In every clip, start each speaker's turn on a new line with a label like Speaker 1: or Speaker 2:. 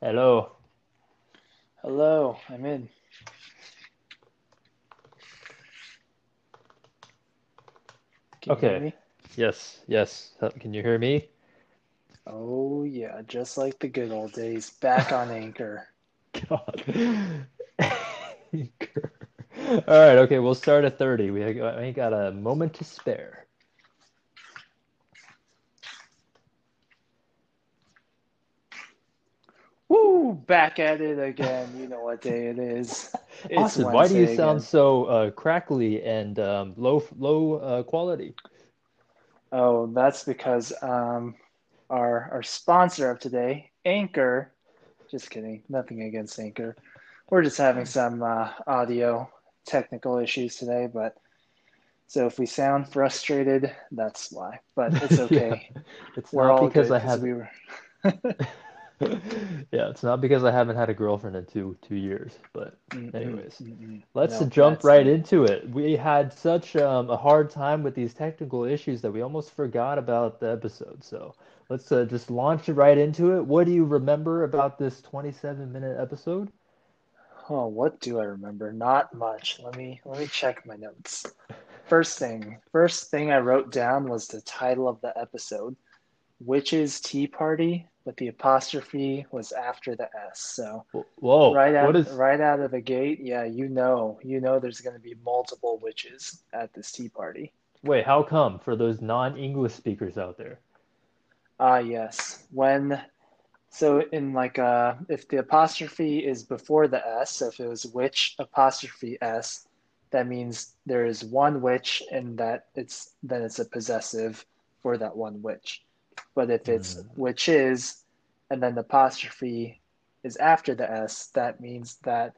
Speaker 1: Hello.
Speaker 2: Hello, I'm in. Can you hear
Speaker 1: Okay.
Speaker 2: me?
Speaker 1: Yes, yes. Uh, Can you hear me?
Speaker 2: Oh yeah, just like the good old days, back on Anchor.
Speaker 1: God. anchor. All right, okay, we'll start at 30. We we got a moment to spare.
Speaker 2: Woo, back at it again. You know what day it is. It's
Speaker 1: Austin, why do you
Speaker 2: Wednesday
Speaker 1: sound so uh, crackly and um, low low uh, quality?
Speaker 2: Oh, that's because um our our sponsor of today, Anchor. Just kidding. Nothing against Anchor. We're just having some uh, audio technical issues today, but so if we sound frustrated, that's why. But it's
Speaker 1: Yeah.
Speaker 2: okay.
Speaker 1: It's
Speaker 2: We're
Speaker 1: not
Speaker 2: all
Speaker 1: because
Speaker 2: good
Speaker 1: I have
Speaker 2: we were.
Speaker 1: Yeah, it's not because I haven't had a girlfriend in two two years, but anyways.
Speaker 2: mm-mm.
Speaker 1: Let's
Speaker 2: No,
Speaker 1: jump right into it. We had such um, a hard time with these technical issues that we almost forgot about the episode. So let's uh, just launch right into it. What do you remember about this 27 minute episode?
Speaker 2: Oh, what do I remember? Not much. Let me let me check my notes. First thing, first thing I wrote down was the title of the episode, Witch's Tea Party, but the apostrophe was after the S. So
Speaker 1: Whoa,
Speaker 2: right out
Speaker 1: is.
Speaker 2: right out of the gate, yeah, you know, you know there's going to be multiple witches at this tea party.
Speaker 1: Wait, how come for those non-English speakers out there?
Speaker 2: Ah, yes. When So in like uh if the apostrophe is before the S, so if it was witch apostrophe S, that means there is one witch and that it's then it's a possessive for that one witch. But if it's
Speaker 1: mm.
Speaker 2: which is, and then the apostrophe is after the S, that means that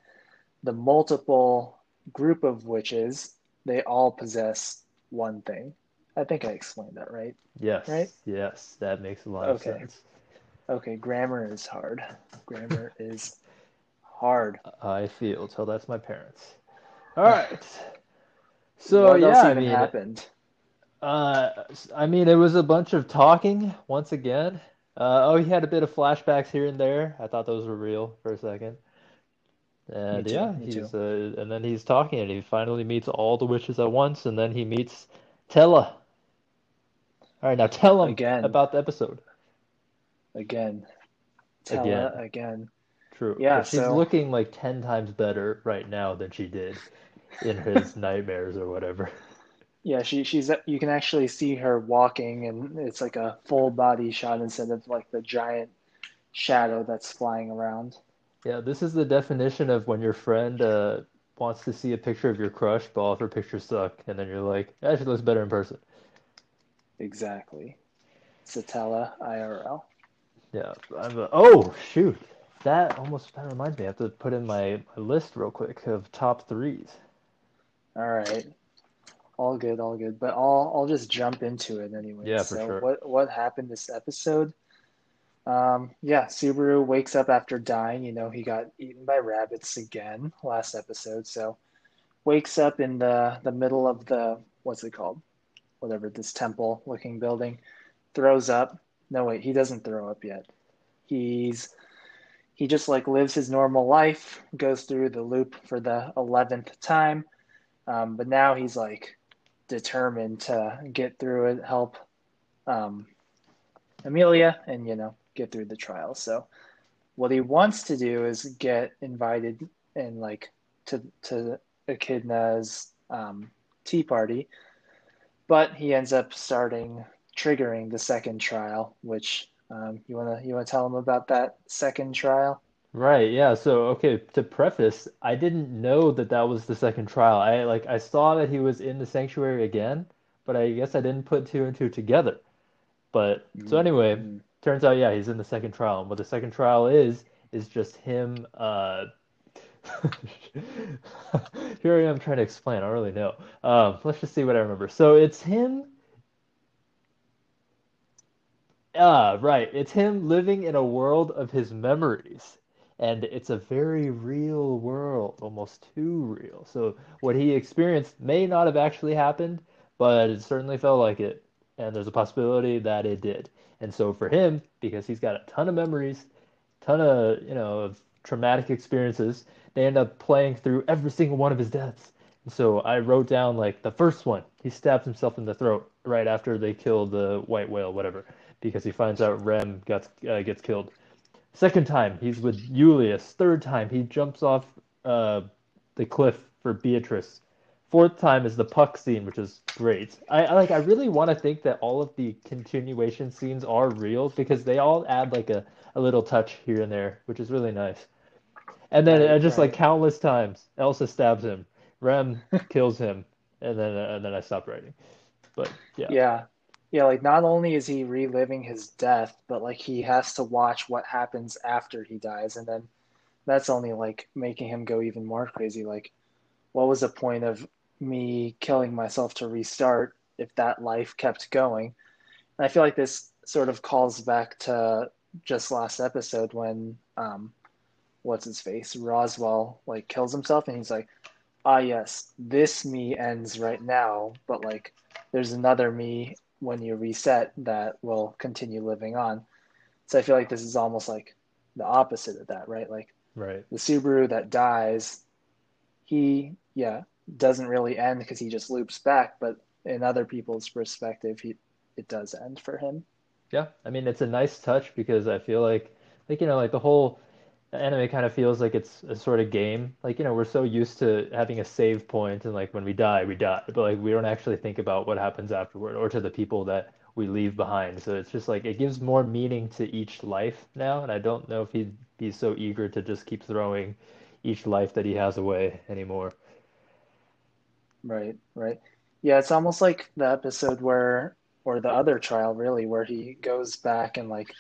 Speaker 2: the multiple group of witches, they all possess one thing. I think I explained that right. Yes right?
Speaker 1: Yes, that makes a lot of
Speaker 2: Okay.
Speaker 1: sense.
Speaker 2: Okay, grammar is hard. Grammar is hard.
Speaker 1: I feel. Tell that's my parents. All right. So
Speaker 2: What
Speaker 1: yeah,
Speaker 2: else
Speaker 1: I mean,
Speaker 2: happened?
Speaker 1: Uh, I mean, it was a bunch of talking once again. Uh, oh, he had a bit of flashbacks here and there. I thought those were real for a second. And
Speaker 2: too,
Speaker 1: yeah, he's uh, and then he's talking, and he finally meets all the witches at once, and then he meets Tella. All right, now tell him
Speaker 2: Again,
Speaker 1: about the episode
Speaker 2: again, Tella
Speaker 1: again.
Speaker 2: again.
Speaker 1: True,
Speaker 2: Yeah,
Speaker 1: she's
Speaker 2: so
Speaker 1: looking like 10 times better right now than she did in his nightmares or whatever.
Speaker 2: Yeah, she she's you can actually see her walking and it's like a full body shot instead of like the giant shadow that's flying around.
Speaker 1: Yeah, this is the definition of when your friend uh, wants to see a picture of your crush, but all of her pictures suck, and then you're like, yeah, she looks better in person.
Speaker 2: Exactly. Satella IRL.
Speaker 1: Yeah, a, oh shoot, that almost that reminds me. I have to put in my, my list real quick of top threes.
Speaker 2: All right. All good, all good. But I'll I'll just jump into it anyway.
Speaker 1: Yeah, for
Speaker 2: So
Speaker 1: sure.
Speaker 2: what what happened this episode? Um, yeah, Subaru wakes up after dying. You know, he got eaten by rabbits again last episode. So wakes up in the the middle of the what's it called? Whatever this temple looking building. Throws up. No, wait, he doesn't throw up yet. He's he just like lives his normal life, goes through the loop for the eleventh time. Um, but now he's like determined to get through it, help um, Emilia, and you know get through the trial. So what he wants to do is get invited and like to to Echidna's um, tea party, but he ends up starting triggering the second trial. Which um, you wanna you wanna tell him about that second trial?
Speaker 1: Right, yeah. So, okay, to preface, I didn't know that that was the second trial. I like I saw that he was in the sanctuary again, but I guess I didn't put two and two together. But so anyway,
Speaker 2: Mm-hmm.
Speaker 1: turns out yeah, he's in the second trial. And what the second trial is is just him uh here I am trying to explain. I don't really know. Um, let's just see what I remember. So it's him Ah, right. It's him living in a world of his memories. And it's a very real world, almost too real. So what he experienced may not have actually happened, but it certainly felt like it. And there's a possibility that it did. And so for him, because he's got a ton of memories, ton of you know of traumatic experiences. They end up playing through every single one of his deaths. So I wrote down like the first one, he stabs himself in the throat right after they kill the white whale, whatever, because he finds out Rem gets uh, gets killed. Second time, he's with Julius. Third time, he jumps off uh, the cliff for Beatrice. Fourth time is the puck scene, which is great. I, I like. I really want to think that all of the continuation scenes are real because they all add like a, a little touch here and there, which is really nice. And then
Speaker 2: Right,
Speaker 1: uh, just like countless times, Elsa stabs him, Rem kills him, and then uh, and then I stop writing. But yeah,
Speaker 2: Yeah. Yeah, like not only is he reliving his death, but like he has to watch what happens after he dies, and then that's only like making him go even more crazy. Like, what was the point of me killing myself to restart if that life kept going? And I feel like this sort of calls back to just last episode when um what's his face? Roswaal like kills himself and he's like, ah yes, this me ends right now, but like there's another me when you reset that will continue living on. So I feel like this is almost like the opposite of that, right? Like
Speaker 1: right.
Speaker 2: the Subaru that dies, he yeah doesn't really end because he just loops back, but in other people's perspective, he it does end for him.
Speaker 1: Yeah, I mean it's a nice touch because I feel like like you know like the whole anime kind of feels like it's a sort of game. Like you know we're so used to having a save point and like when we die we die, but like we don't actually think about what happens afterward or to the people that we leave behind. So it's just like it gives more meaning to each life now, and I don't know if he'd be so eager to just keep throwing each life that he has away anymore.
Speaker 2: Right, right. Yeah, it's almost like the episode where, or the other trial really, where he goes back and like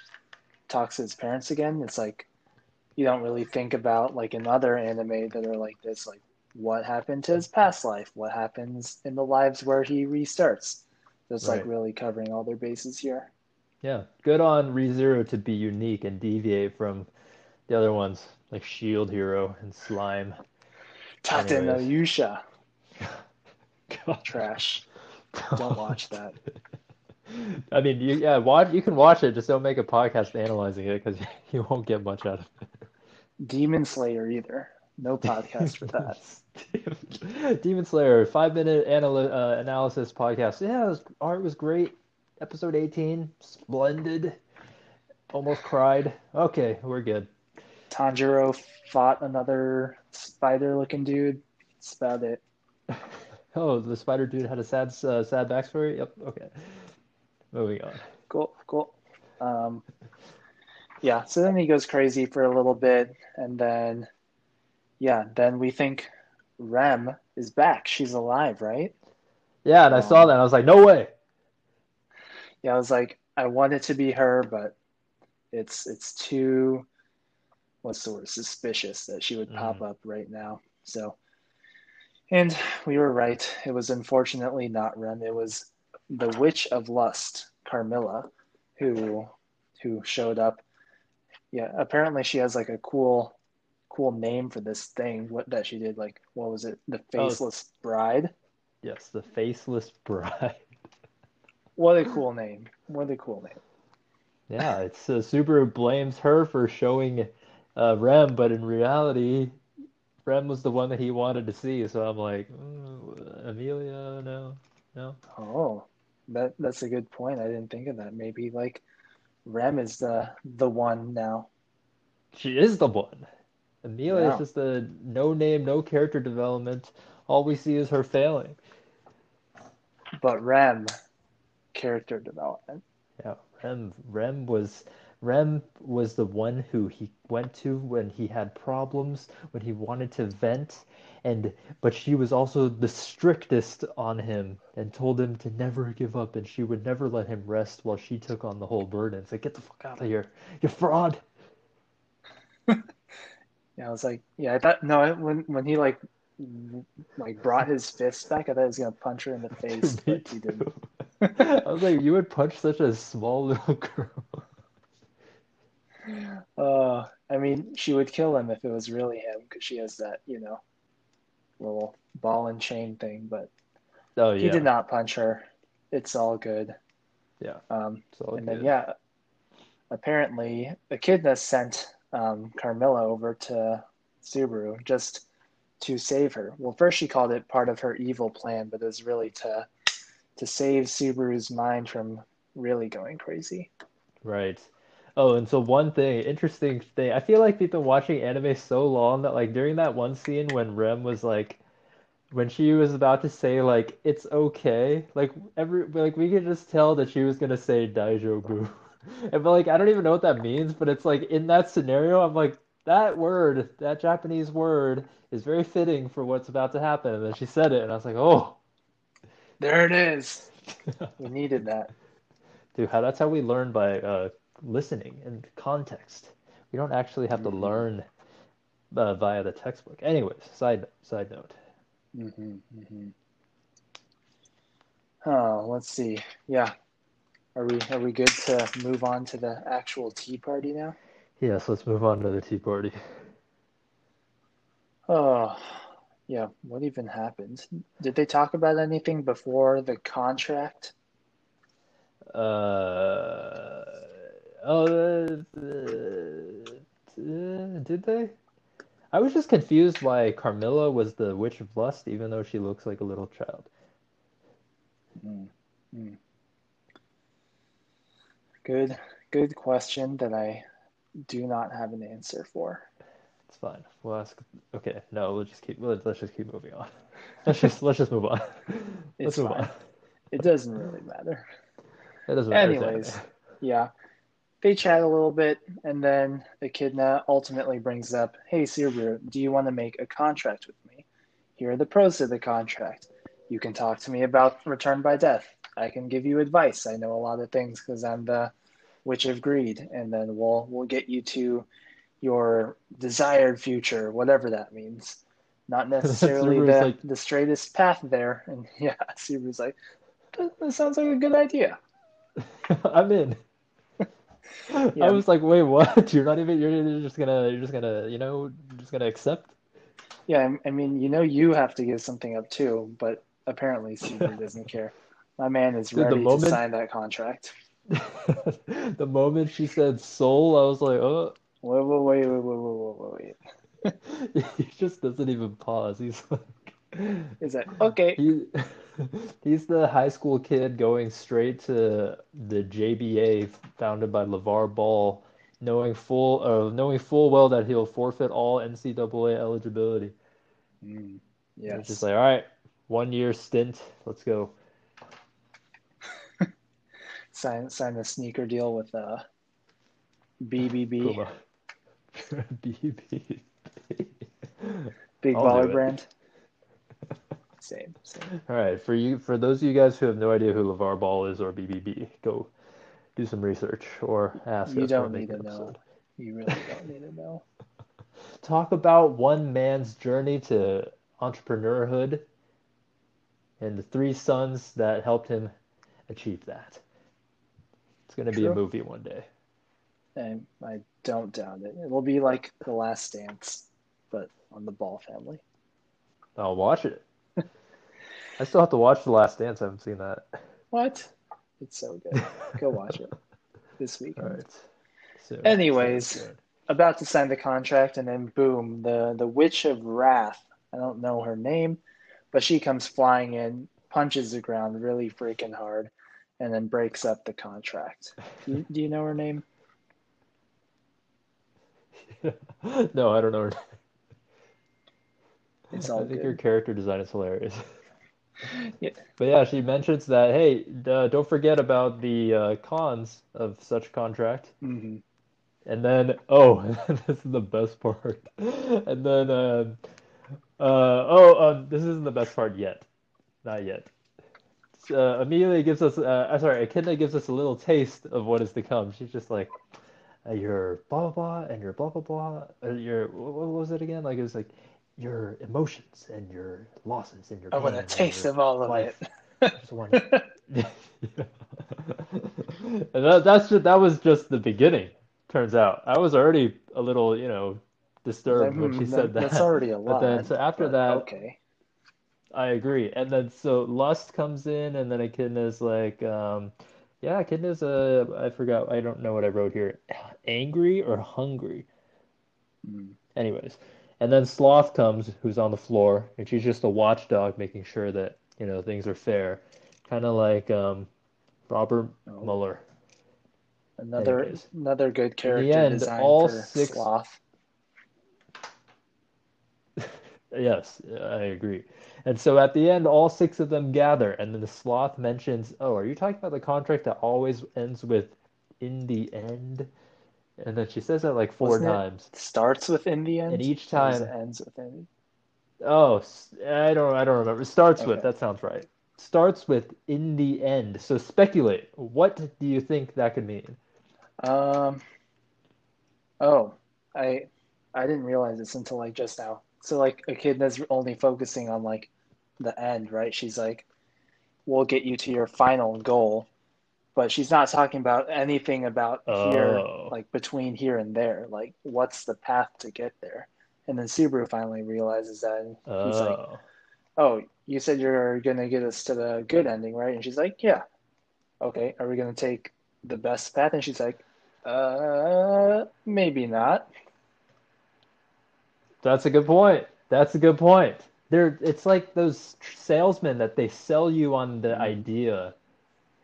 Speaker 2: talks to his parents again. It's like you don't really think about like in other anime that are like this, like what happened to his past life, what happens in the lives where he restarts. Just like really covering all their bases here.
Speaker 1: Yeah, good on ReZero to be unique and deviate from the other ones like Shield Hero and Slime.
Speaker 2: Tate no. Yusha,
Speaker 1: God.
Speaker 2: trash. Don't watch that.
Speaker 1: I mean, you yeah, watch. You can watch it. Just don't make a podcast analyzing it because you won't get much out of
Speaker 2: Demon Slayer either. No podcast for that.
Speaker 1: Demon Slayer, five minute anal- uh, analysis podcast. Yeah, was, art was great. Episode 18, splendid. Almost cried. Okay, we're good.
Speaker 2: Tanjiro fought another spider-looking dude. That's about it.
Speaker 1: Oh, the spider dude had a sad, uh, sad backstory. Yep. Okay. Moving on.
Speaker 2: Cool, cool. Um, yeah, so then he goes crazy for a little bit, and then, yeah, then we think Rem is back. She's alive, right?
Speaker 1: Yeah, and I saw
Speaker 2: Um,
Speaker 1: that. I was like, no way.
Speaker 2: Yeah, I was like, I want it to be her, but it's it's too, what's the word, suspicious that she would pop up right now. So, and we were right. It was unfortunately not Rem. It was the Witch of Lust, Carmilla, who who showed up. Yeah, apparently she has like a cool cool name for this thing what that she did like what was it the
Speaker 1: Oh.
Speaker 2: faceless bride
Speaker 1: Yes, the faceless bride.
Speaker 2: what a cool name what a cool name
Speaker 1: Yeah, it's uh, Subaru blames her for showing uh, Rem, but in reality, Rem was the one that he wanted to see. So I'm like, mm, Emilia, no, no.
Speaker 2: oh that that's a good point i didn't think of that maybe like rem is the the one now
Speaker 1: She is the one.
Speaker 2: Emilia
Speaker 1: is just a no name, no character development. All we see is her failing.
Speaker 2: but rem character development
Speaker 1: Yeah, Rem, Rem was Rem was the one who he went to when he had problems, when he wanted to vent, and but she was also the strictest on him and told him to never give up, and she would never let him rest while she took on the whole burden. It's like, get the fuck out of here, you fraud.
Speaker 2: yeah i was like yeah i thought no when when he like like brought his fist back i thought he was gonna punch her in the face but he didn't.
Speaker 1: I was like, you would punch such a small little girl.
Speaker 2: Uh, I mean, she would kill him if it was really him because she has that, you know, little ball and chain thing. But
Speaker 1: Oh
Speaker 2: he did not punch her. It's all good.
Speaker 1: Yeah.
Speaker 2: Um, and then yeah, apparently Echidna sent um, Carmilla over to Subaru just to save her. Well, first she called it part of her evil plan, but it was really to to save Subaru's mind from really going crazy.
Speaker 1: Right. Oh, and so one thing, interesting thing. I feel like we've been watching anime so long that like during that one scene when Rem was like when she was about to say like it's okay, like every like we could just tell that she was gonna say Daijobu. And but like I don't even know what that means, but it's like in that scenario, I'm like that word, that Japanese word is very fitting for what's about to happen. And then she said it, and I was like, oh,
Speaker 2: There it is. We needed that.
Speaker 1: dude, how that's how we learn by uh, listening and context. We don't actually have to
Speaker 2: Mhm.
Speaker 1: learn uh, via the textbook. Anyways, side side note.
Speaker 2: hmm hmm Oh, let's see. Yeah. Are we are we good to move on to the actual tea party now?
Speaker 1: Yes, let's move on to the tea party.
Speaker 2: Oh, yeah. What even happened? Did they talk about anything before the contract?
Speaker 1: Uh, oh, uh, uh, did they? I was just confused why Carmilla was the Witch of Lust, even though she looks like a little child.
Speaker 2: Mm, mm. Good, good question that I do not have an answer for.
Speaker 1: It's fine. We'll ask. Okay, no, we'll just keep. Let's, let's just keep moving on. Let's just let's just move on.
Speaker 2: It's
Speaker 1: Let's move
Speaker 2: fine.
Speaker 1: on.
Speaker 2: It doesn't really matter.
Speaker 1: It doesn't matter.
Speaker 2: Anyways,
Speaker 1: anime.
Speaker 2: yeah. They chat a little bit, and then Echidna ultimately brings up, Hey, Subaru, do you want to make a contract with me? Here are the pros of the contract. You can talk to me about return by death. I can give you advice. I know a lot of things because I'm the Witch of Greed, and then we'll we'll get you to your desired future, whatever that means. Not necessarily the,
Speaker 1: like-
Speaker 2: the straightest path there. And yeah, Subaru's like, that, that sounds like a good idea.
Speaker 1: I'm in. I was like, wait, what? You're not even. You're just gonna. You're just gonna. You know, just gonna accept.
Speaker 2: Yeah, I- I mean, you know, you have to give something up too, but apparently Subaru doesn't care. My man is
Speaker 1: Dude,
Speaker 2: ready to sign that contract.
Speaker 1: the moment she said soul, I was like, oh.
Speaker 2: Wait, wait, wait, wait, wait, wait, wait, wait.
Speaker 1: he just doesn't even pause. He's like,
Speaker 2: Is that okay?
Speaker 1: he, he's the high school kid going straight to the JBA founded by LaVar Ball, knowing full, uh, knowing full well that he'll forfeit all NCAA eligibility.
Speaker 2: Mm,
Speaker 1: It's
Speaker 2: yes.
Speaker 1: just like, all right, one year stint, let's go.
Speaker 2: sign sign a sneaker deal with uh BBB.
Speaker 1: BB.
Speaker 2: big
Speaker 1: I'll
Speaker 2: baller brand. Same.
Speaker 1: All right, for you, for those of you guys who have no idea who LaVar Ball is or BBB, go do some research or ask
Speaker 2: You
Speaker 1: us
Speaker 2: don't need to know. You really don't need to know.
Speaker 1: Talk about one man's journey to entrepreneurhood and the three sons that helped him achieve that. It's going to be a movie one day.
Speaker 2: And I don't doubt it. It will be like The Last Dance, but on the Ball family.
Speaker 1: I'll watch it. I still have to watch The Last Dance. I haven't seen that.
Speaker 2: What? It's so good. Go watch it this weekend.
Speaker 1: All right. Soon,
Speaker 2: Anyways. about to sign the contract, and then boom, the the Witch of Wrath. I don't know her name, but she comes flying in, punches the ground really freaking hard, and then breaks up the contract. Do you, do you know her name?
Speaker 1: no, I don't know.
Speaker 2: Her.
Speaker 1: It's
Speaker 2: all
Speaker 1: I think
Speaker 2: good.
Speaker 1: character design is hilarious.
Speaker 2: Yeah.
Speaker 1: But yeah, she mentions that, hey, uh, don't forget about the uh, cons of such contract.
Speaker 2: hmm
Speaker 1: And then, oh, this is the best part. And then, um, uh, oh, um, this isn't the best part yet. Not yet. Uh, Emilia gives us, uh, I'm sorry, Echidna gives us a little taste of what is to come. She's just like, uh, your blah blah blah and your blah blah blah. Uh, your what, what was it again? Like it was like your emotions and your losses and your
Speaker 2: I want a taste of all of
Speaker 1: life.
Speaker 2: it.
Speaker 1: Just that, that's just, that was just the beginning. Turns out I was already a little, you know, disturbed when she
Speaker 2: Hmm,
Speaker 1: said that.
Speaker 2: That's already a
Speaker 1: But
Speaker 2: lot.
Speaker 1: then, so after
Speaker 2: but
Speaker 1: that,
Speaker 2: okay.
Speaker 1: I agree. And then so lust comes in, and then Echidna's like, um, yeah, Echidna's uh, I forgot, I don't know what I wrote here, angry or hungry.
Speaker 2: Mm.
Speaker 1: Anyways, and then Sloth comes, who's on the floor, and she's just a watchdog, making sure that you know things are fair, kind of like um, Robert
Speaker 2: Oh.
Speaker 1: Mueller.
Speaker 2: Another another good character
Speaker 1: The
Speaker 2: end,
Speaker 1: all six-
Speaker 2: Sloth.
Speaker 1: Yes, I agree. And so at the end, all six of them gather, and then the sloth mentions, "Oh, are you talking about the contract that always ends with 'in the end'?" And then she says that like 4
Speaker 2: Wasn't it?
Speaker 1: times.
Speaker 2: Starts with in the end.
Speaker 1: And each time-
Speaker 2: it ends with in.
Speaker 1: Oh, I don't, I don't remember. It Starts with. That sounds right. Starts with "in the end." So speculate. What do you think that could mean?
Speaker 2: Um. Oh, I I didn't realize this until like just now. So like a kid that's only focusing on like the end, right? She's like, "We'll get you to your final goal," but she's not talking about anything about here,
Speaker 1: Oh.
Speaker 2: like between here and there. Like, what's the path to get there? And then Subaru finally realizes that, and he's like,
Speaker 1: Oh,
Speaker 2: "Oh, you said you're gonna get us to the good ending, right?" And she's like, "Yeah." Okay, are we gonna take the best path? And she's like, "Uh, maybe not."
Speaker 1: that's a good point. That's a good point. They're, it's like those salesmen that they sell you on the
Speaker 2: Mhm.
Speaker 1: idea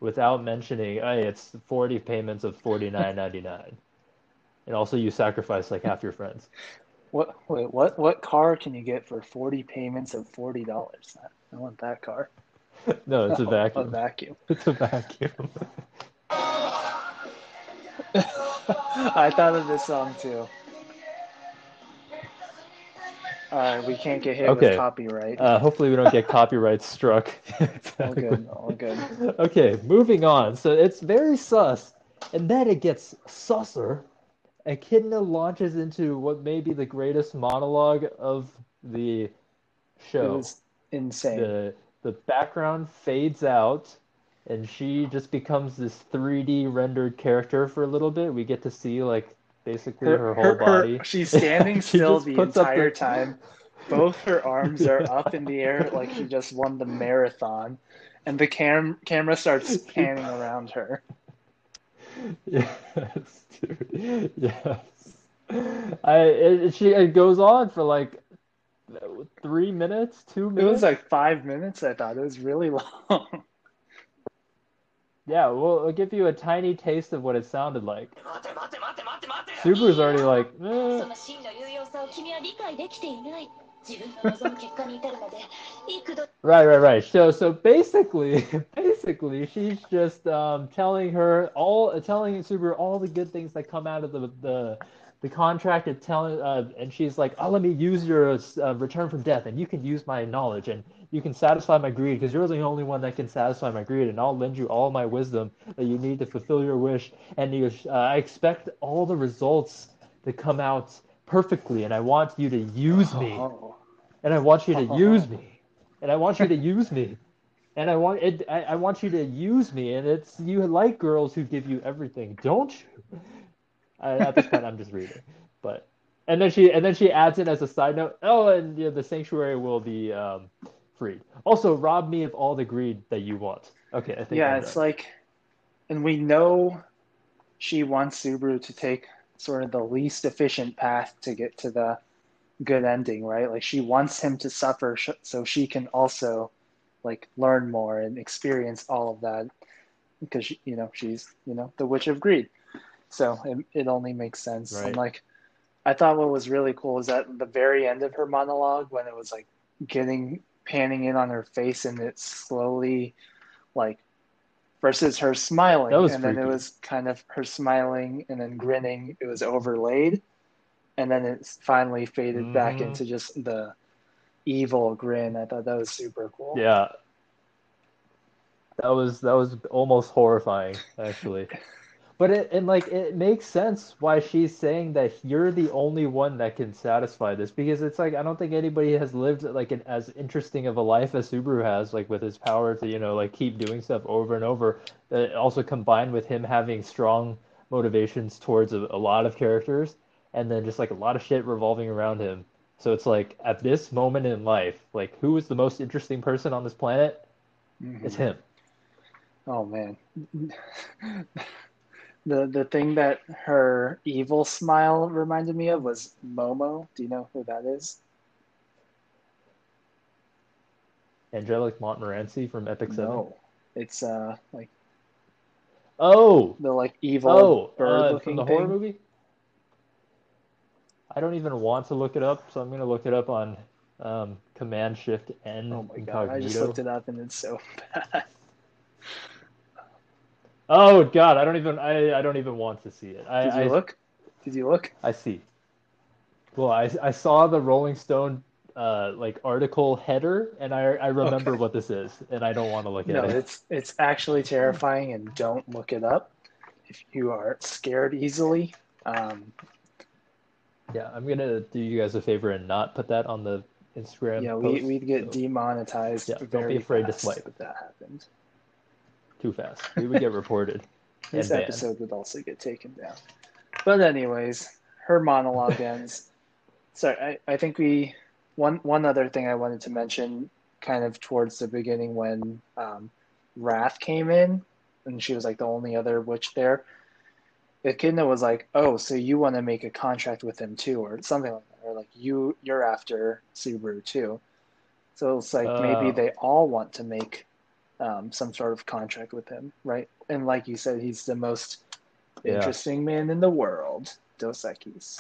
Speaker 1: without mentioning, hey, it's 40 payments of 49.99. And also you sacrifice like half your friends.
Speaker 2: What? Wait, what? What car can you get for forty payments of forty dollars? I want that car.
Speaker 1: No, it's a vacuum.
Speaker 2: A vacuum.
Speaker 1: It's a vacuum.
Speaker 2: I thought of this song too. Right, we can't get hit
Speaker 1: Okay.
Speaker 2: with copyright.
Speaker 1: Uh, hopefully we don't get copyright struck.
Speaker 2: all good, all good.
Speaker 1: Okay, moving on. So it's very sus, and then it gets susser. Echidna launches into what may be the greatest monologue of the show.
Speaker 2: insane.
Speaker 1: The the background fades out, and she just becomes this 3D rendered character for a little bit. We get to see like basically her, whole body.
Speaker 2: she's standing
Speaker 1: She
Speaker 2: still the entire
Speaker 1: the-
Speaker 2: time. Both her arms are up in the air like she just won the marathon, and the cam camera starts panning around her.
Speaker 1: Yes, dude. Yes. I it, she it goes on for like three minutes, two minutes.
Speaker 2: It was like five minutes. I thought it was really long.
Speaker 1: Yeah, we'll, we'll give you a tiny taste of what it sounded like. Subaru's already like, eh. right, right, right. So, so basically, basically, she's just um, telling her all, telling Subaru all the good things that come out of the the, the contract, and telling, uh, and she's like, "Oh, let me use your uh, return from death, and you can use my knowledge, and you can satisfy my greed, because you're the only one that can satisfy my greed, and I'll lend you all my wisdom that you need to fulfill your wish, and you, uh, I expect all the results to come out perfectly, and I want you to use me." And I want you to use me, and I want you to use me, and I want it. I, I want you to use me, and it's you like girls who give you everything, don't you? I, at this point, I'm just reading, but and then she and then she adds in as a side note. Oh, and yeah, the sanctuary will be um, freed. Also, rob me of all the greed that you want. Okay, I think
Speaker 2: Yeah, it's
Speaker 1: done.
Speaker 2: like, and we know she wants Subaru to take sort of the least efficient path to get to the good ending, right? Like she wants him to suffer sh- so she can also like learn more and experience all of that because she, you know she's you know the witch of greed. So it, it only makes sense. And like, I thought what was really cool is that the very end of her monologue when it was like getting panning in on her face and it slowly like versus her smiling and then it was kind of her smiling and then grinning it was overlaid and then it finally faded back
Speaker 1: Mhm.
Speaker 2: into just the evil grin i thought that was super cool
Speaker 1: yeah. That was that was almost horrifying, actually. But it and like it makes sense why she's saying that you're the only one that can satisfy this because it's like I don't think anybody has lived like an as interesting of a life as Subaru has, like with his power to you know like keep doing stuff over and over. Uh, also combined with him having strong motivations towards a, a lot of characters, and then just like a lot of shit revolving around him. So it's like at this moment in life, like who is the most interesting person on this planet?
Speaker 2: Mhm.
Speaker 1: It's him.
Speaker 2: oh man The the thing that her evil smile reminded me of was Momo. Do you know who that is?
Speaker 1: Angelic Montmorency from Epic Seven.
Speaker 2: No, it's uh like
Speaker 1: Oh,
Speaker 2: the like evil
Speaker 1: oh,
Speaker 2: bird
Speaker 1: uh, from the
Speaker 2: thing.
Speaker 1: horror movie. I don't even want to look it up, so I'm gonna look it up on um, Command Shift N
Speaker 2: Oh my god! I just looked it up and it's so bad.
Speaker 1: Oh god, I don't even I, I don't even want to see it. I
Speaker 2: Did you
Speaker 1: I,
Speaker 2: look? Did you look?
Speaker 1: I see. Well, I I saw the Rolling Stone uh like article header and I I remember
Speaker 2: Okay.
Speaker 1: what this is and I don't want to look
Speaker 2: No,
Speaker 1: at it.
Speaker 2: it's it's actually terrifying, and don't look it up if you are scared easily. Um,
Speaker 1: Yeah, I'm gonna do you guys a favor and not put that on the Instagram.
Speaker 2: yeah, we
Speaker 1: post,
Speaker 2: we'd get
Speaker 1: so
Speaker 2: demonetized
Speaker 1: Yeah, don't
Speaker 2: very
Speaker 1: be afraid to swipe.
Speaker 2: if that happened.
Speaker 1: Too fast. We would get reported.
Speaker 2: This
Speaker 1: banned.
Speaker 2: episode would also get taken down. But anyways, her monologue ends. Sorry, I, I think we one one other thing I wanted to mention, kind of towards the beginning when um, Wrath came in, and she was like the only other witch there. Echidna was like, "Oh, so you want to make a contract with him too, or something like that, or like you you're after Subaru too." So it's like maybe
Speaker 1: Oh.
Speaker 2: they all want to make um, some sort of contract with him, right? And like you said, he's the most
Speaker 1: Yeah.
Speaker 2: interesting man in the world, Dos Equis.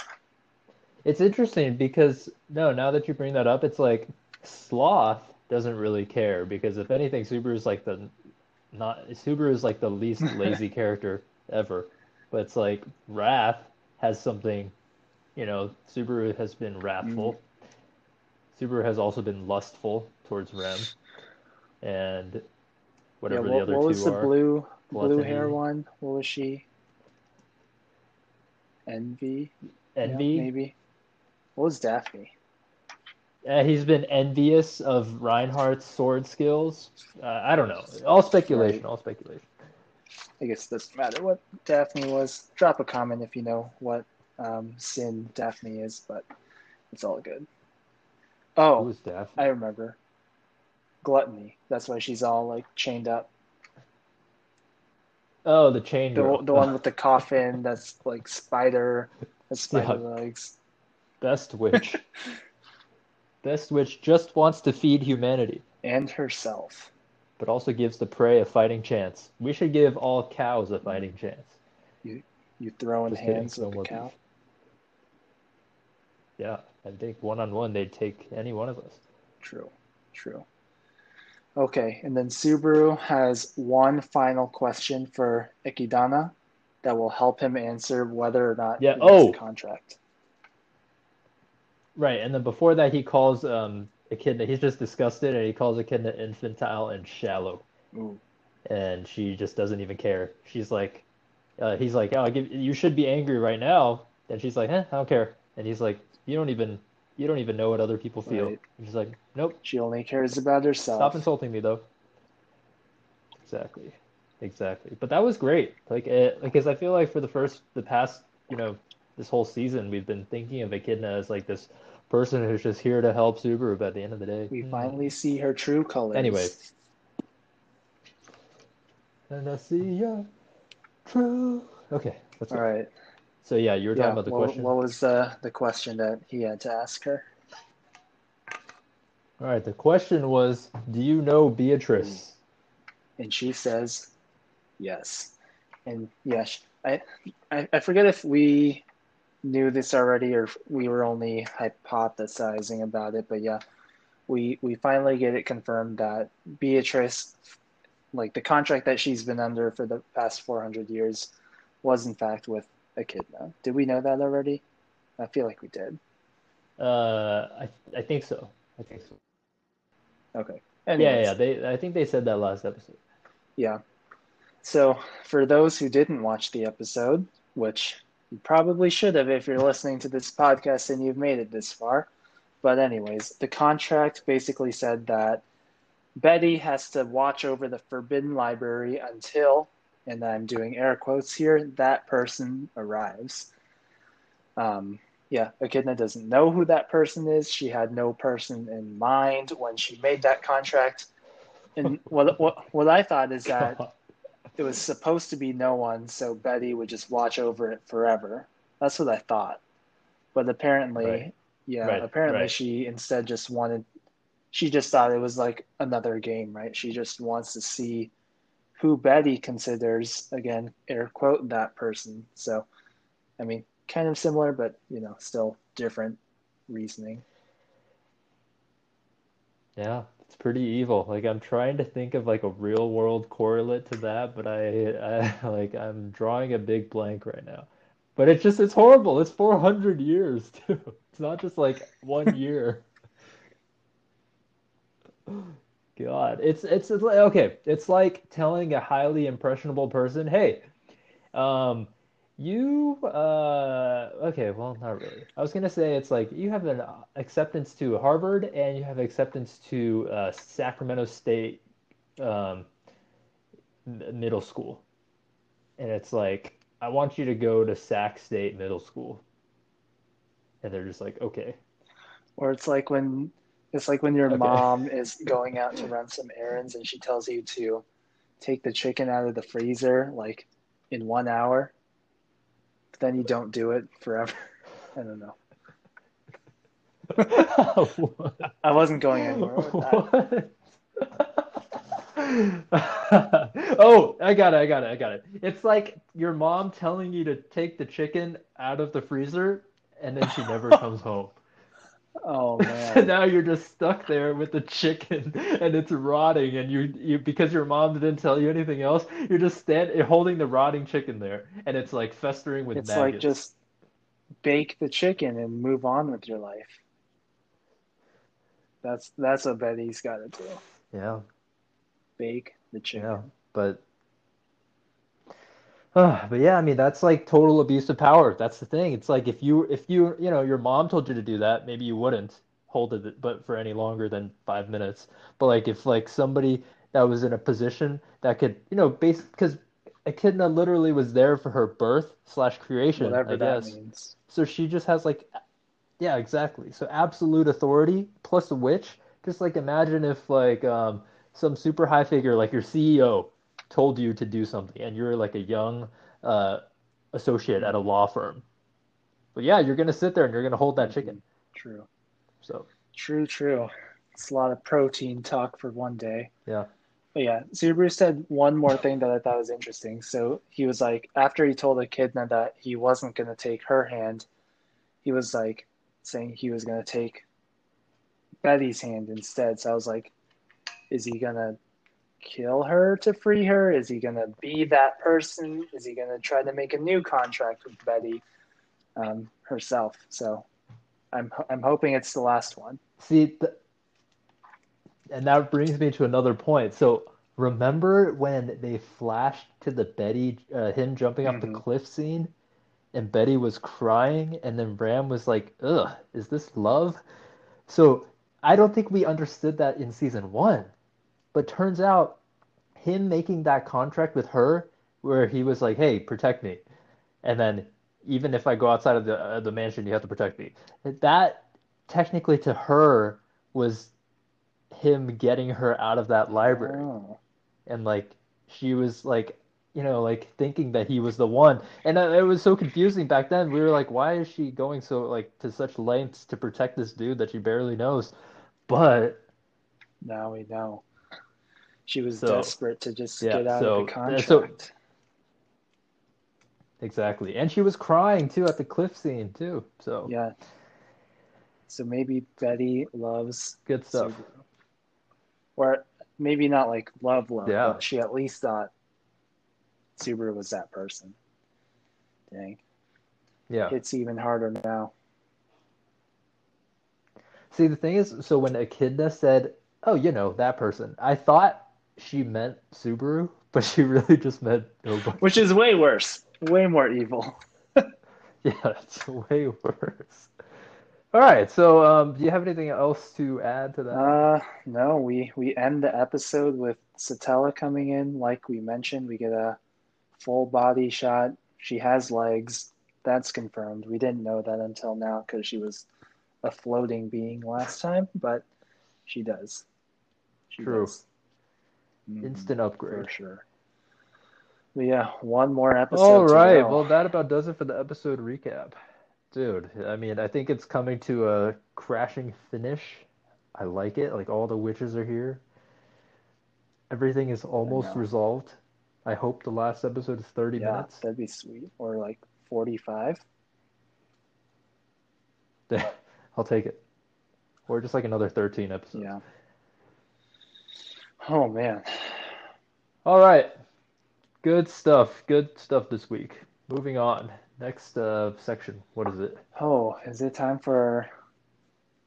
Speaker 1: It's interesting because no, now that you bring that up, it's like Sloth doesn't really care because if anything, Subaru is like the not Subaru is like the least lazy character ever. But it's like Wrath has something, you know, Subaru has been wrathful. Subaru has also been lustful towards Rem. And whatever
Speaker 2: yeah,
Speaker 1: the
Speaker 2: what,
Speaker 1: other
Speaker 2: what was the
Speaker 1: are.
Speaker 2: blue blue hair one? What was she? Envy, Yeah,
Speaker 1: Envy.
Speaker 2: maybe. What was Daphne?
Speaker 1: Uh, he's been envious of Reinhard's sword skills. Uh, I don't know. All speculation.
Speaker 2: Right.
Speaker 1: All speculation.
Speaker 2: I guess it doesn't matter what Daphne was. Drop a comment if you know what um, sin Daphne is, but it's all good.
Speaker 1: Who
Speaker 2: Oh,
Speaker 1: was Daphne?
Speaker 2: I remember. Gluttony. That's why she's all like chained up.
Speaker 1: Oh, the chain
Speaker 2: The, the one with the coffin that's like spider, has spider
Speaker 1: Yeah.
Speaker 2: legs.
Speaker 1: Best witch. Best witch just wants to feed humanity,
Speaker 2: And herself.
Speaker 1: but also gives the prey a fighting chance. We should give all cows a fighting chance.
Speaker 2: You throw in
Speaker 1: Just
Speaker 2: hands with a cow.
Speaker 1: beef. Yeah, I think one on one they'd take any one of us.
Speaker 2: True, true. Okay, and then Subaru has one final question for Echidna that will help him answer whether or not
Speaker 1: Yeah, oh.
Speaker 2: a contract.
Speaker 1: Right, and then before that he calls um Echidna, he's just disgusted and he calls Echidna infantile and shallow.
Speaker 2: Ooh,
Speaker 1: and she just doesn't even care. She's like, uh, he's like, oh, give, you should be angry right now. And she's like, eh, I don't care. And he's like, you don't even, you don't even know what other people feel.
Speaker 2: Right.
Speaker 1: Like, nope,
Speaker 2: she only cares about herself.
Speaker 1: stop insulting me though. Exactly, exactly. But that was great. Like, it, because I feel like for the first, the past, you know, this whole season, we've been thinking of Echidna as like this person who's just here to help Subaru. But at the end of the day,
Speaker 2: We
Speaker 1: hmm.
Speaker 2: finally see her true colors.
Speaker 1: Anyway. And I see your true. Okay, that's
Speaker 2: All right.
Speaker 1: So yeah, you were talking
Speaker 2: Yeah.
Speaker 1: about the
Speaker 2: what,
Speaker 1: question.
Speaker 2: what was uh, the question that he had to ask her?
Speaker 1: All right, the question was, do you know Beatrice?
Speaker 2: and she says yes and yes I, I i forget if we knew this already or we were only hypothesizing about it but yeah we we finally get it confirmed that beatrice like the contract that she's been under for the past 400 years was in fact with echidna did we know that already i feel like we did
Speaker 1: Uh, I I think so. I think so.
Speaker 2: okay
Speaker 1: Yeah, yeah. They I think they said that last episode.
Speaker 2: Yeah. So, for those who didn't watch the episode, which you probably should have if you're listening to this podcast and you've made it this far, but, anyways, the contract basically said that Betty has to watch over the Forbidden Library until, and I'm doing air quotes here, that person arrives. Um, yeah, Echidna doesn't know who that person is. She had no person in mind when she made that contract. And what what what I thought is that it was supposed to be no one, so Betty would just watch over it forever. That's what I thought. But apparently,
Speaker 1: Right.
Speaker 2: yeah,
Speaker 1: Right,
Speaker 2: apparently
Speaker 1: right.
Speaker 2: she instead just wanted, she just thought it was like another game, right? She just wants to see who Betty considers, again, air quote, that person. So, I mean, kind of similar, but, you know, still different reasoning.
Speaker 1: Yeah, it's pretty evil. Like I'm trying to think of like a real world correlate to that, but I, I like I'm drawing a big blank right now. But it's just it's horrible. It's 400 years too. It's not just like one year. God, it's it's it's like okay, it's like telling a highly impressionable person, "Hey, um, you uh okay, well, not really. I was gonna say it's like you have an acceptance to Harvard and you have acceptance to uh, Sacramento State um, middle school, and it's like I want you to go to Sac State Middle School, and they're just like, okay,
Speaker 2: Or it's like when it's like when your
Speaker 1: Okay.
Speaker 2: mom is going out to run some errands and she tells you to take the chicken out of the freezer like in one hour, but then you don't do it forever. I don't know. I wasn't going anywhere with that.
Speaker 1: Oh, I got it, I got it, I got it. It's like your mom telling you to take the chicken out of the freezer and then she never comes home.
Speaker 2: Oh man.
Speaker 1: So now you're just stuck there with the chicken and it's rotting and you you because your mom didn't tell you anything else, you're just stand eh, holding the rotting chicken there and it's like festering with
Speaker 2: It's
Speaker 1: maggots.
Speaker 2: like just bake the chicken and move on with your life. That's that's what Betty's got to do.
Speaker 1: Yeah.
Speaker 2: Bake the chicken.
Speaker 1: Yeah, but uh, but yeah, I mean that's like total abuse of power. That's the thing. It's like if you if you you know your mom told you to do that, maybe you wouldn't hold it but for any longer than five minutes. But like if like somebody that was in a position that could you know base because Echidna literally was there for her birth slash creation,
Speaker 2: Whatever
Speaker 1: I
Speaker 2: that
Speaker 1: guess.
Speaker 2: means.
Speaker 1: So she just has like yeah, exactly. So absolute authority plus a witch. Just like imagine if like um some super high figure like your CEO told you to do something and you're like a young uh associate at a law firm. But yeah, you're gonna sit there and you're gonna hold that chicken.
Speaker 2: True.
Speaker 1: So
Speaker 2: True, true. It's a lot of protein talk for one day.
Speaker 1: yeah.
Speaker 2: But yeah, Subaru said one more thing that I thought was interesting. So he was like, after he told Echidna that he wasn't going to take her hand, he was like saying he was going to take Betty's hand instead. So I was like, is he going to kill her to free her? Is he going to be that person? Is he going to try to make a new contract with Betty um, herself? So I'm, I'm hoping it's the last one.
Speaker 1: See, th and that brings me to another point. So remember when they flashed to the Betty, uh, him jumping off the
Speaker 2: Mhm.
Speaker 1: cliff scene, and Betty was crying, and then Ram was like, "Ugh, is this love?" So I don't think we understood that in season one, but turns out him making that contract with her, where he was like, "Hey, protect me," and then even if I go outside of the uh, the mansion, you have to protect me. That technically to her was him getting her out of that library
Speaker 2: Oh.
Speaker 1: and like she was like you know like thinking that he was the one and uh, it was so confusing back then we were like why is she going so like to such lengths to protect this dude that she barely knows but
Speaker 2: Now we know. She was
Speaker 1: So,
Speaker 2: desperate to just
Speaker 1: yeah,
Speaker 2: get out
Speaker 1: so-
Speaker 2: of the
Speaker 1: uh, so-
Speaker 2: contract.
Speaker 1: exactly and she was crying too at the cliff scene too so
Speaker 2: yeah. So maybe Betty loves
Speaker 1: good stuff
Speaker 2: Subaru. Or maybe not like love love,
Speaker 1: Yeah.
Speaker 2: but she at least thought Subaru was that person. Dang.
Speaker 1: yeah
Speaker 2: It's even harder now.
Speaker 1: see the thing is so when Echidna said oh you know that person I thought she meant Subaru but she really just meant nobody
Speaker 2: Which is way worse. Way more evil.
Speaker 1: Yeah, it's way worse. All right, so um, do you have anything else to add to that?
Speaker 2: Uh no, we we end the episode with Satella coming in. Like we mentioned, we get a full body shot. She has legs. That's confirmed. We didn't know that until now because she was a floating being last time, but she does. She
Speaker 1: True.
Speaker 2: does. Mhm,
Speaker 1: Instant
Speaker 2: for
Speaker 1: upgrade.
Speaker 2: sure. But yeah, one more episode.
Speaker 1: All right. Well, that about does it for the episode recap. Dude, I mean, I think it's coming to a crashing finish. I like it. Like all the witches are here. Everything is almost
Speaker 2: know.
Speaker 1: resolved. I hope the last episode is 30
Speaker 2: yeah,
Speaker 1: minutes.
Speaker 2: that'd be sweet. Or like 45.
Speaker 1: I'll take it. Or just like another 13 episodes.
Speaker 2: Yeah. Oh man.
Speaker 1: All right. Good stuff. Good stuff this week. Moving on. Next uh, section. What is it?
Speaker 2: Oh, is it time for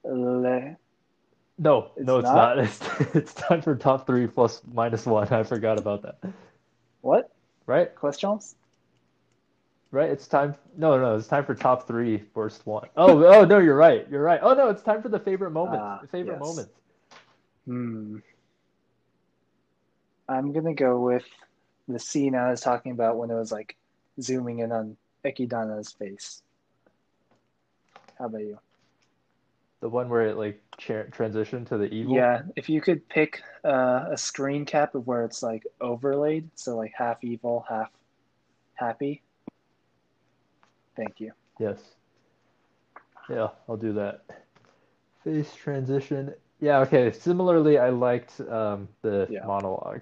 Speaker 2: le-
Speaker 1: No,
Speaker 2: It's
Speaker 1: no, it's
Speaker 2: not?
Speaker 1: not. It's, it's time for top three plus minus one. I forgot about that.
Speaker 2: what?
Speaker 1: Right?
Speaker 2: Questions?
Speaker 1: Right? It's time. No, no, it's time for top three worst one. Oh, oh no, you're right. You're right. Oh no, it's time for the favorite moments.
Speaker 2: Ah,
Speaker 1: the favorite
Speaker 2: yes.
Speaker 1: moments.
Speaker 2: Hmm. I'm gonna go with the scene I was talking about when it was like zooming in on Echidna's face. How about you?
Speaker 1: The one where it like transitioned to the evil.
Speaker 2: Yeah, if you could pick uh, a screen cap of where it's like overlaid, so like half evil, half happy. Thank you.
Speaker 1: Yes. Yeah, I'll do that. Face transition. Yeah, okay. Similarly, I liked um, the
Speaker 2: Yeah.
Speaker 1: monologue.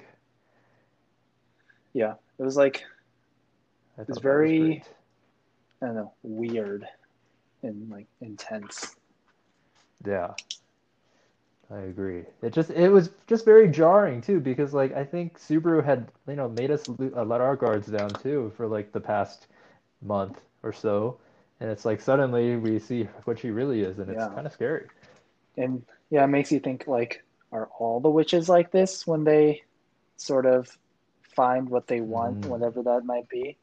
Speaker 2: Yeah, it was like It's
Speaker 1: that was
Speaker 2: very- I don't know, weird and like intense.
Speaker 1: Yeah. I agree. It just it was just very jarring too because like I think Subaru had you know made us lo- uh, let our guards down too for like the past month or so, and it's like suddenly we see what she really is, and it's
Speaker 2: Yeah.
Speaker 1: kind of scary.
Speaker 2: And yeah, it makes you think like, are all the witches like this when they sort of find what they want,
Speaker 1: Mm.
Speaker 2: whatever that might be?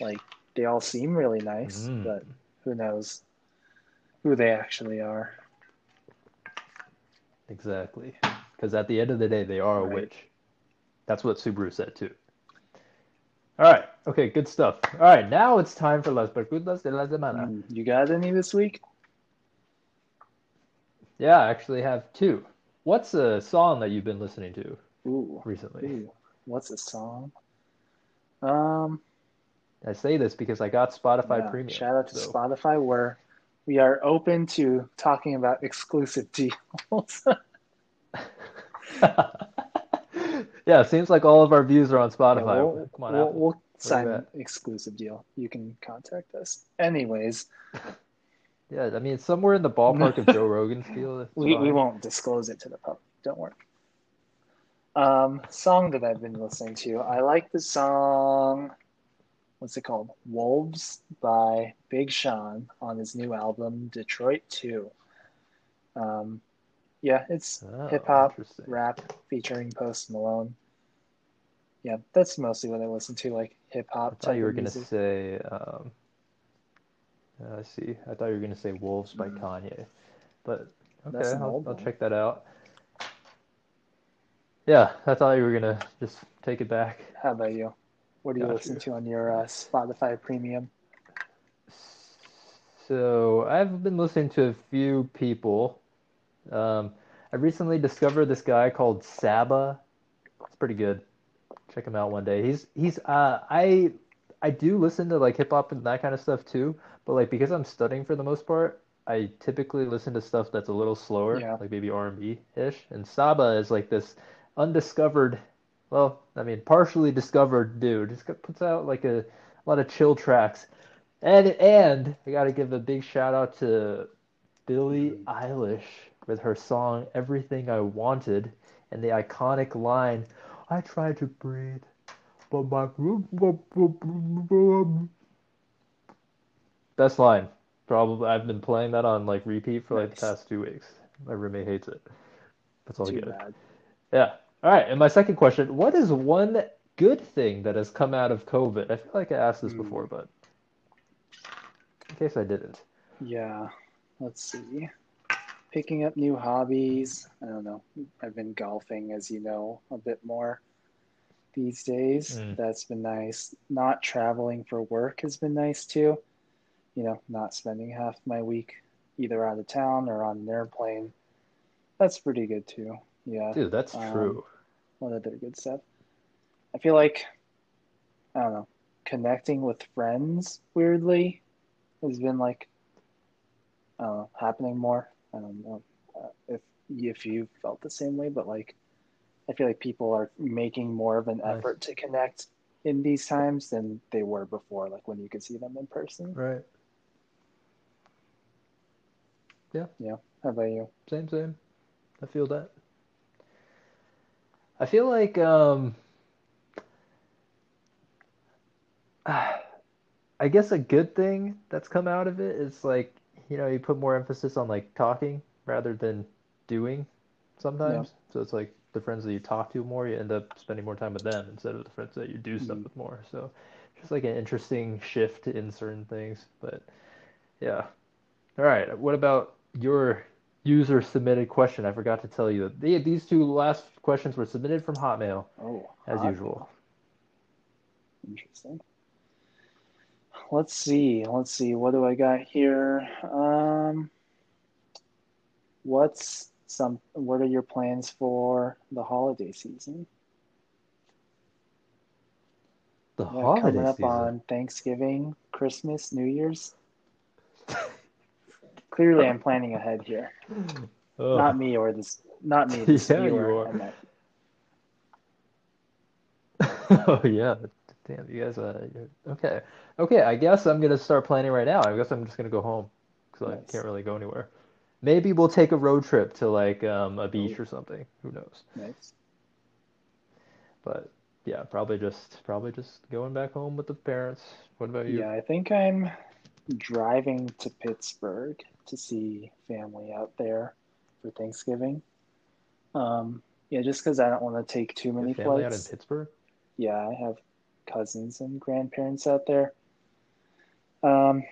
Speaker 2: Like they all seem really nice,
Speaker 1: Mm.
Speaker 2: but who knows who they actually are.
Speaker 1: Exactly. Because at the end of the day, they are a witch. That's what Subaru said too. All right. Okay, good stuff. All right, now it's time for Las Preguntas de la Semana.
Speaker 2: Mm, You got any this week?
Speaker 1: Yeah, I actually have two. What's a song that you've been listening to
Speaker 2: Ooh,
Speaker 1: recently?
Speaker 2: ooh, what's a song? Um,
Speaker 1: I say this because I got Spotify
Speaker 2: yeah,
Speaker 1: Premium.
Speaker 2: shout out to
Speaker 1: so-
Speaker 2: Spotify where we are open to talking about exclusive deals.
Speaker 1: yeah, it seems like all of our views are on
Speaker 2: Yeah,
Speaker 1: Spotify.
Speaker 2: we'll,
Speaker 1: Come on,
Speaker 2: we'll, we'll sign an exclusive deal. You can contact us. Anyways,
Speaker 1: Yeah, I mean, somewhere in the ballpark of Joe Rogan's deal.
Speaker 2: we, we won't disclose it to the public. Don't worry. Um, song that I've been listening to. I like the song. What's it called? Wolves by Big Sean on his new album Detroit Two. Um, yeah, it's
Speaker 1: Oh,
Speaker 2: hip hop rap featuring Post Malone. Yeah, that's mostly what I listen to, like hip
Speaker 1: I
Speaker 2: hop
Speaker 1: thought you were gonna say. Um, I see. I thought you were going to say Wolves by
Speaker 2: mm.
Speaker 1: Kanye. But okay, I'll, I'll check that out. Yeah, I thought you were gonna just take it back.
Speaker 2: How about you? What do you
Speaker 1: Got
Speaker 2: listen
Speaker 1: you.
Speaker 2: to on your uh, Spotify Premium?
Speaker 1: So I've been listening to a few people. Um, I recently discovered this guy called Saba. It's pretty good. Check him out one day. He's he's uh I I do listen to like hip hop and that kind of stuff too, but like because I'm studying for the most part, I typically listen to stuff that's a little slower,
Speaker 2: Yeah.
Speaker 1: like maybe R&B ish. And Saba is like this undiscovered, well, I mean partially discovered dude. Just puts out like a, a lot of chill tracks. And and I gotta give a big shout out to Billie Eilish with her song "Everything I Wanted" and the iconic line, "I tried to breathe, but my best line. Probably I've been playing that on like repeat for like the past two weeks. My roommate hates it. That's all
Speaker 2: Too
Speaker 1: good.
Speaker 2: bad.
Speaker 1: Yeah. All right. And my second question: What is one good thing that has come out of COVID? I feel like I asked this
Speaker 2: Hmm.
Speaker 1: before, but in case I didn't.
Speaker 2: Yeah. Let's see. Picking up new hobbies. I don't know. I've been golfing, as you know, a bit more these days.
Speaker 1: Mm.
Speaker 2: That's been nice. Not traveling for work has been nice too. You know, not spending half my week either out of town or on an airplane. That's pretty good too. Yeah.
Speaker 1: Dude, that's
Speaker 2: Um,
Speaker 1: true.
Speaker 2: Other good stuff? I feel like I don't know, connecting with friends weirdly has been like, I happening more. I don't know uh, if if you felt the same way, but like, I feel like people are making more of an
Speaker 1: Nice.
Speaker 2: effort to connect in these times than they were before, like when you could see them in person.
Speaker 1: Right. Yeah. Yeah.
Speaker 2: How about you?
Speaker 1: Same, same. I feel that. I feel like um I guess a good thing that's come out of it is like, you know, you put more emphasis on like talking rather than doing sometimes. Yeah. So it's like the friends that you talk to more, you end up spending more time with them instead of the friends that you do stuff
Speaker 2: Mhm.
Speaker 1: with more. So just like an interesting shift in certain things. But yeah. All right. What about your user submitted question? I forgot to tell you that the, these two last questions were submitted from Hotmail
Speaker 2: Oh,
Speaker 1: as usual.
Speaker 2: Interesting. Let's see. Let's see. What do I got here? Um, what's some? What are your plans for the holiday season?
Speaker 1: The
Speaker 2: Yeah,
Speaker 1: holiday
Speaker 2: coming up
Speaker 1: season.
Speaker 2: on Thanksgiving, Christmas, New Year's. Clearly, I'm planning ahead here.
Speaker 1: Oh.
Speaker 2: Not me or this. Not me. This
Speaker 1: Yeah, you are. Oh yeah, damn you guys. Uh, okay, okay. I guess I'm gonna start planning right now. I guess I'm just gonna go home because I can't really go anywhere. Maybe we'll take a road trip to like um, a beach or something. Who knows?
Speaker 2: Nice.
Speaker 1: But yeah, probably just probably just going back home with the parents. What about you?
Speaker 2: Yeah, I think I'm driving to Pittsburgh to see family out there for Thanksgiving. Um, yeah, just because I don't want to take too many
Speaker 1: family out in
Speaker 2: flights.
Speaker 1: Pittsburgh.
Speaker 2: Yeah, I have cousins and grandparents out there. Um,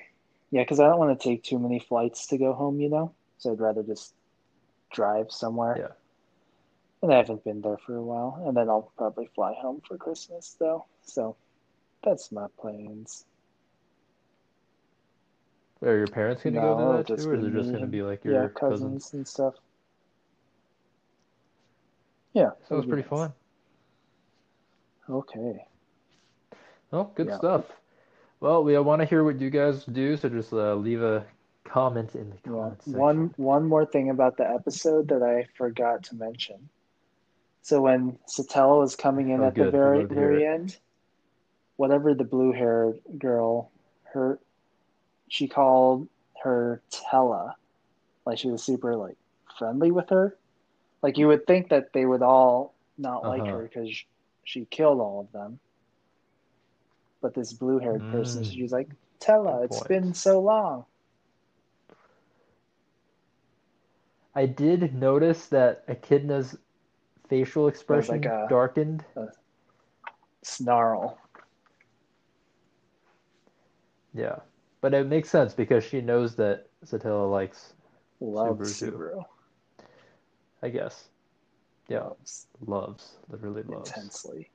Speaker 2: yeah, because I don't want to take too many flights to go home, you know? So I'd rather just drive somewhere.
Speaker 1: Yeah.
Speaker 2: And I haven't been there for a while. And then I'll probably fly home for Christmas, though. So that's my plans.
Speaker 1: Are your parents gonna
Speaker 2: No,
Speaker 1: go to that too, or is it just gonna be like your
Speaker 2: yeah,
Speaker 1: cousins?
Speaker 2: cousins and stuff. Yeah,
Speaker 1: So
Speaker 2: it'll be
Speaker 1: pretty
Speaker 2: nice.
Speaker 1: fun.
Speaker 2: Okay.
Speaker 1: Oh, good
Speaker 2: Yeah.
Speaker 1: stuff. Well, we want to hear what you guys do, so just uh, leave a comment in the
Speaker 2: Yeah. One one more thing about the episode that I forgot to mention. So when Satella was coming in
Speaker 1: Oh,
Speaker 2: at
Speaker 1: good.
Speaker 2: the very
Speaker 1: to
Speaker 2: very
Speaker 1: it.
Speaker 2: end, whatever the blue haired girl, her she called her Tella. Like she was super like friendly with her. Like you would think that they would all not like
Speaker 1: Uh-huh.
Speaker 2: her because she killed all of them. But this blue haired person,
Speaker 1: Mm.
Speaker 2: she was like, Tella, it's been so long.
Speaker 1: I did notice that Echidna's facial expression
Speaker 2: like a-
Speaker 1: darkened.
Speaker 2: Snarl.
Speaker 1: Yeah, but it makes sense because she knows that Satella likes,
Speaker 2: Loves
Speaker 1: Subaru.
Speaker 2: Subaru.
Speaker 1: I guess. Yeah,
Speaker 2: Loves
Speaker 1: loves, literally loves.
Speaker 2: intensely.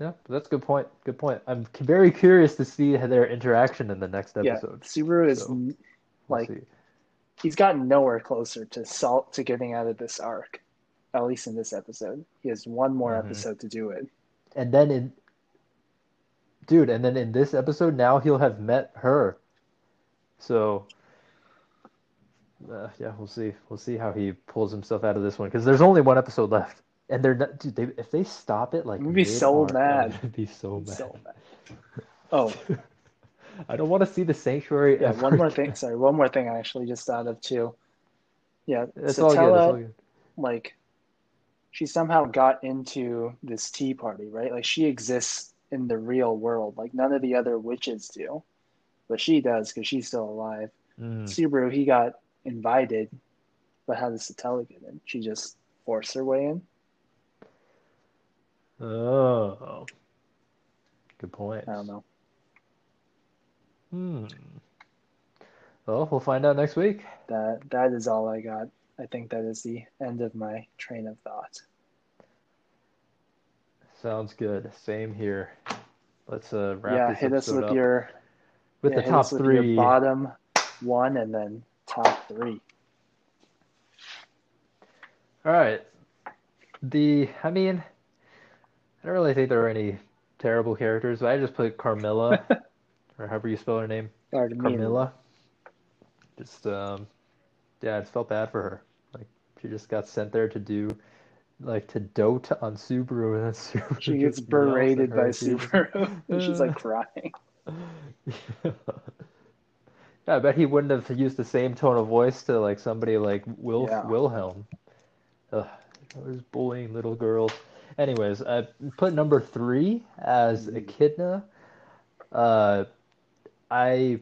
Speaker 1: Yeah, that's a good point. Good point. I'm very curious to see their interaction in the next episode. Yeah.
Speaker 2: Subaru is
Speaker 1: So, We'll
Speaker 2: like
Speaker 1: see.
Speaker 2: he's gotten nowhere closer to salt to getting out of this arc. At least in this episode, he has one more
Speaker 1: Mhm.
Speaker 2: episode to do it.
Speaker 1: And then in, dude, and then in this episode, now he'll have met her. So, uh, yeah, we'll see. We'll see how he pulls himself out of this one because there's only one episode left, and they're not, dude. They, if they stop it like
Speaker 2: gonna be so mad.
Speaker 1: I'm be so mad.
Speaker 2: So bad. Oh,
Speaker 1: I don't want to see the sanctuary
Speaker 2: yeah. One more
Speaker 1: again.
Speaker 2: thing. Sorry, one more thing. I actually just thought of too. Yeah,
Speaker 1: It's all good. It's all good.
Speaker 2: like, she somehow got into this tea party, right? Like, she exists in the real world. Like, none of the other witches do, but she does because she's still alive.
Speaker 1: Mm.
Speaker 2: Subaru, he got invited, but how does Satella get in? She just forced her way in.
Speaker 1: Oh, good point.
Speaker 2: I don't know.
Speaker 1: Hmm. Well, we'll find out next week.
Speaker 2: That that is all I got. I think that is the end of my train of thought.
Speaker 1: Sounds good. Same here. Let's uh, wrap
Speaker 2: up.
Speaker 1: yeah,
Speaker 2: hit us with
Speaker 1: up
Speaker 2: your
Speaker 1: with
Speaker 2: yeah,
Speaker 1: the top
Speaker 2: us with your
Speaker 1: three.
Speaker 2: bottom one and then top three.
Speaker 1: All right. The, I mean, I don't really think there are any terrible characters, but I just put Carmilla, or however you spell her name. Carmilla. Just um, yeah, I felt bad for her. Like she just got sent there to do, like to dote on Subaru, and then Subaru
Speaker 2: She gets
Speaker 1: just yells at
Speaker 2: berated by Subaru. and She's like crying.
Speaker 1: Yeah, I bet he wouldn't have used the same tone of voice to like somebody like Wil
Speaker 2: Yeah.
Speaker 1: Wilhelm. Ugh, always bullying little girls. Anyways, I put number three as
Speaker 2: Mhm.
Speaker 1: Echidna. Uh, I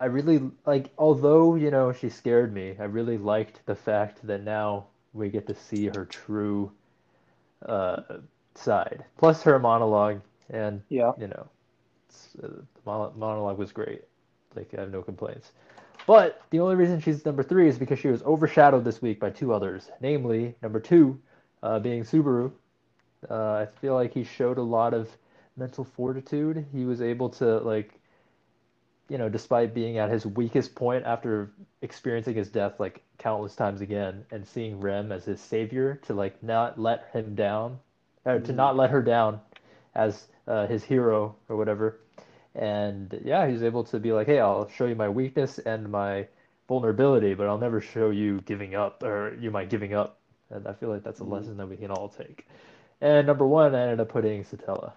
Speaker 1: I really like, although you know she scared me. I really liked the fact that now we get to see her true uh side. Plus her monologue, and
Speaker 2: Yeah.
Speaker 1: you know, uh, the monologue was great. Like I have no complaints. But the only reason she's number three is because she was overshadowed this week by two others, namely number two, uh, being Subaru. Uh, I feel like he showed a lot of mental fortitude. He was able to like, you know, despite being at his weakest point after experiencing his death like countless times again, and seeing Rem as his savior to like not let him down, or to not let her down as uh, his hero or whatever. And yeah, he's able to be like, hey, I'll show you my weakness and my vulnerability, but I'll never show you giving up or you my giving up. And I feel like that's a
Speaker 2: Mhm.
Speaker 1: lesson that we can all take. And number one, I ended up putting Satella.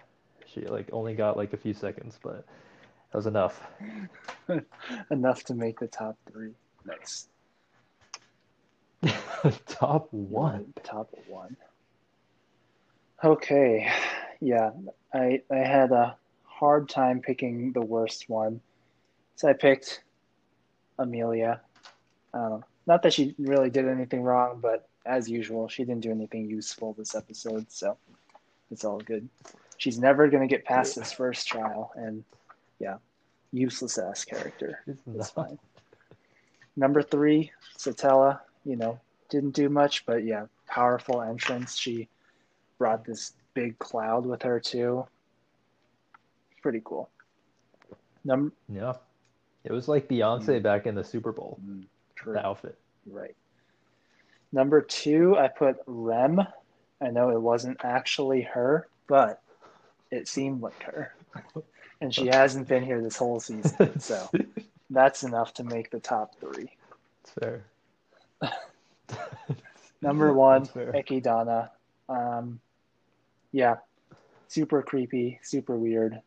Speaker 1: She like only got like a few seconds, but that was enough.
Speaker 2: Enough to make the top three. Nice.
Speaker 1: Top one.
Speaker 2: Top one. Okay. Yeah. I I had a hard time picking the worst one. So I picked Emilia. Um, not that she really did anything wrong, but as usual, she didn't do anything useful this episode, so it's all good. She's never gonna get past this first trial, and yeah, useless ass character.
Speaker 1: It's
Speaker 2: It's fine. Number three, Satella, you know, didn't do much, but yeah, powerful entrance. She brought this big cloud with her too. Pretty cool. Number
Speaker 1: Yeah. It was like Beyonce mm. back in the Super Bowl, mm,
Speaker 2: true.
Speaker 1: the outfit.
Speaker 2: Right. Number two, I put Rem. I know it wasn't actually her, but it seemed like her. And she hasn't been here this whole season, so that's enough to make the top three.
Speaker 1: Fair.
Speaker 2: Number one,
Speaker 1: fair.
Speaker 2: Echidna. Um, yeah, super creepy, super weird,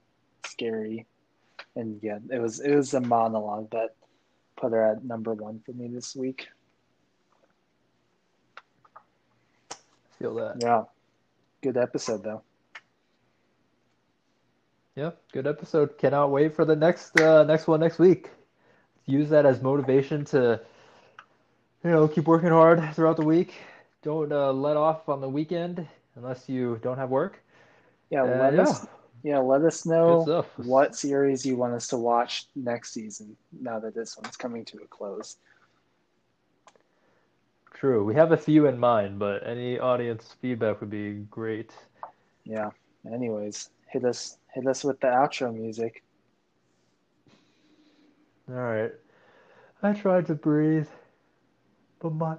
Speaker 2: scary, and yeah, it was it was a monologue that put her at number one for me this week.
Speaker 1: Feel that.
Speaker 2: Yeah, good episode though.
Speaker 1: Yeah, good episode. Cannot wait for the next uh, next one next week. Use that as motivation to, you know, keep working hard throughout the week. Don't uh, let off on the weekend unless you don't have work.
Speaker 2: Yeah, let
Speaker 1: yeah,
Speaker 2: us yeah let us know what series you want us to watch next season. Now that this one's coming to a close.
Speaker 1: True. We have a few in mind, but any audience feedback would be great.
Speaker 2: Yeah. Anyways, hit us hit us with the outro music.
Speaker 1: All right. I tried to breathe, but my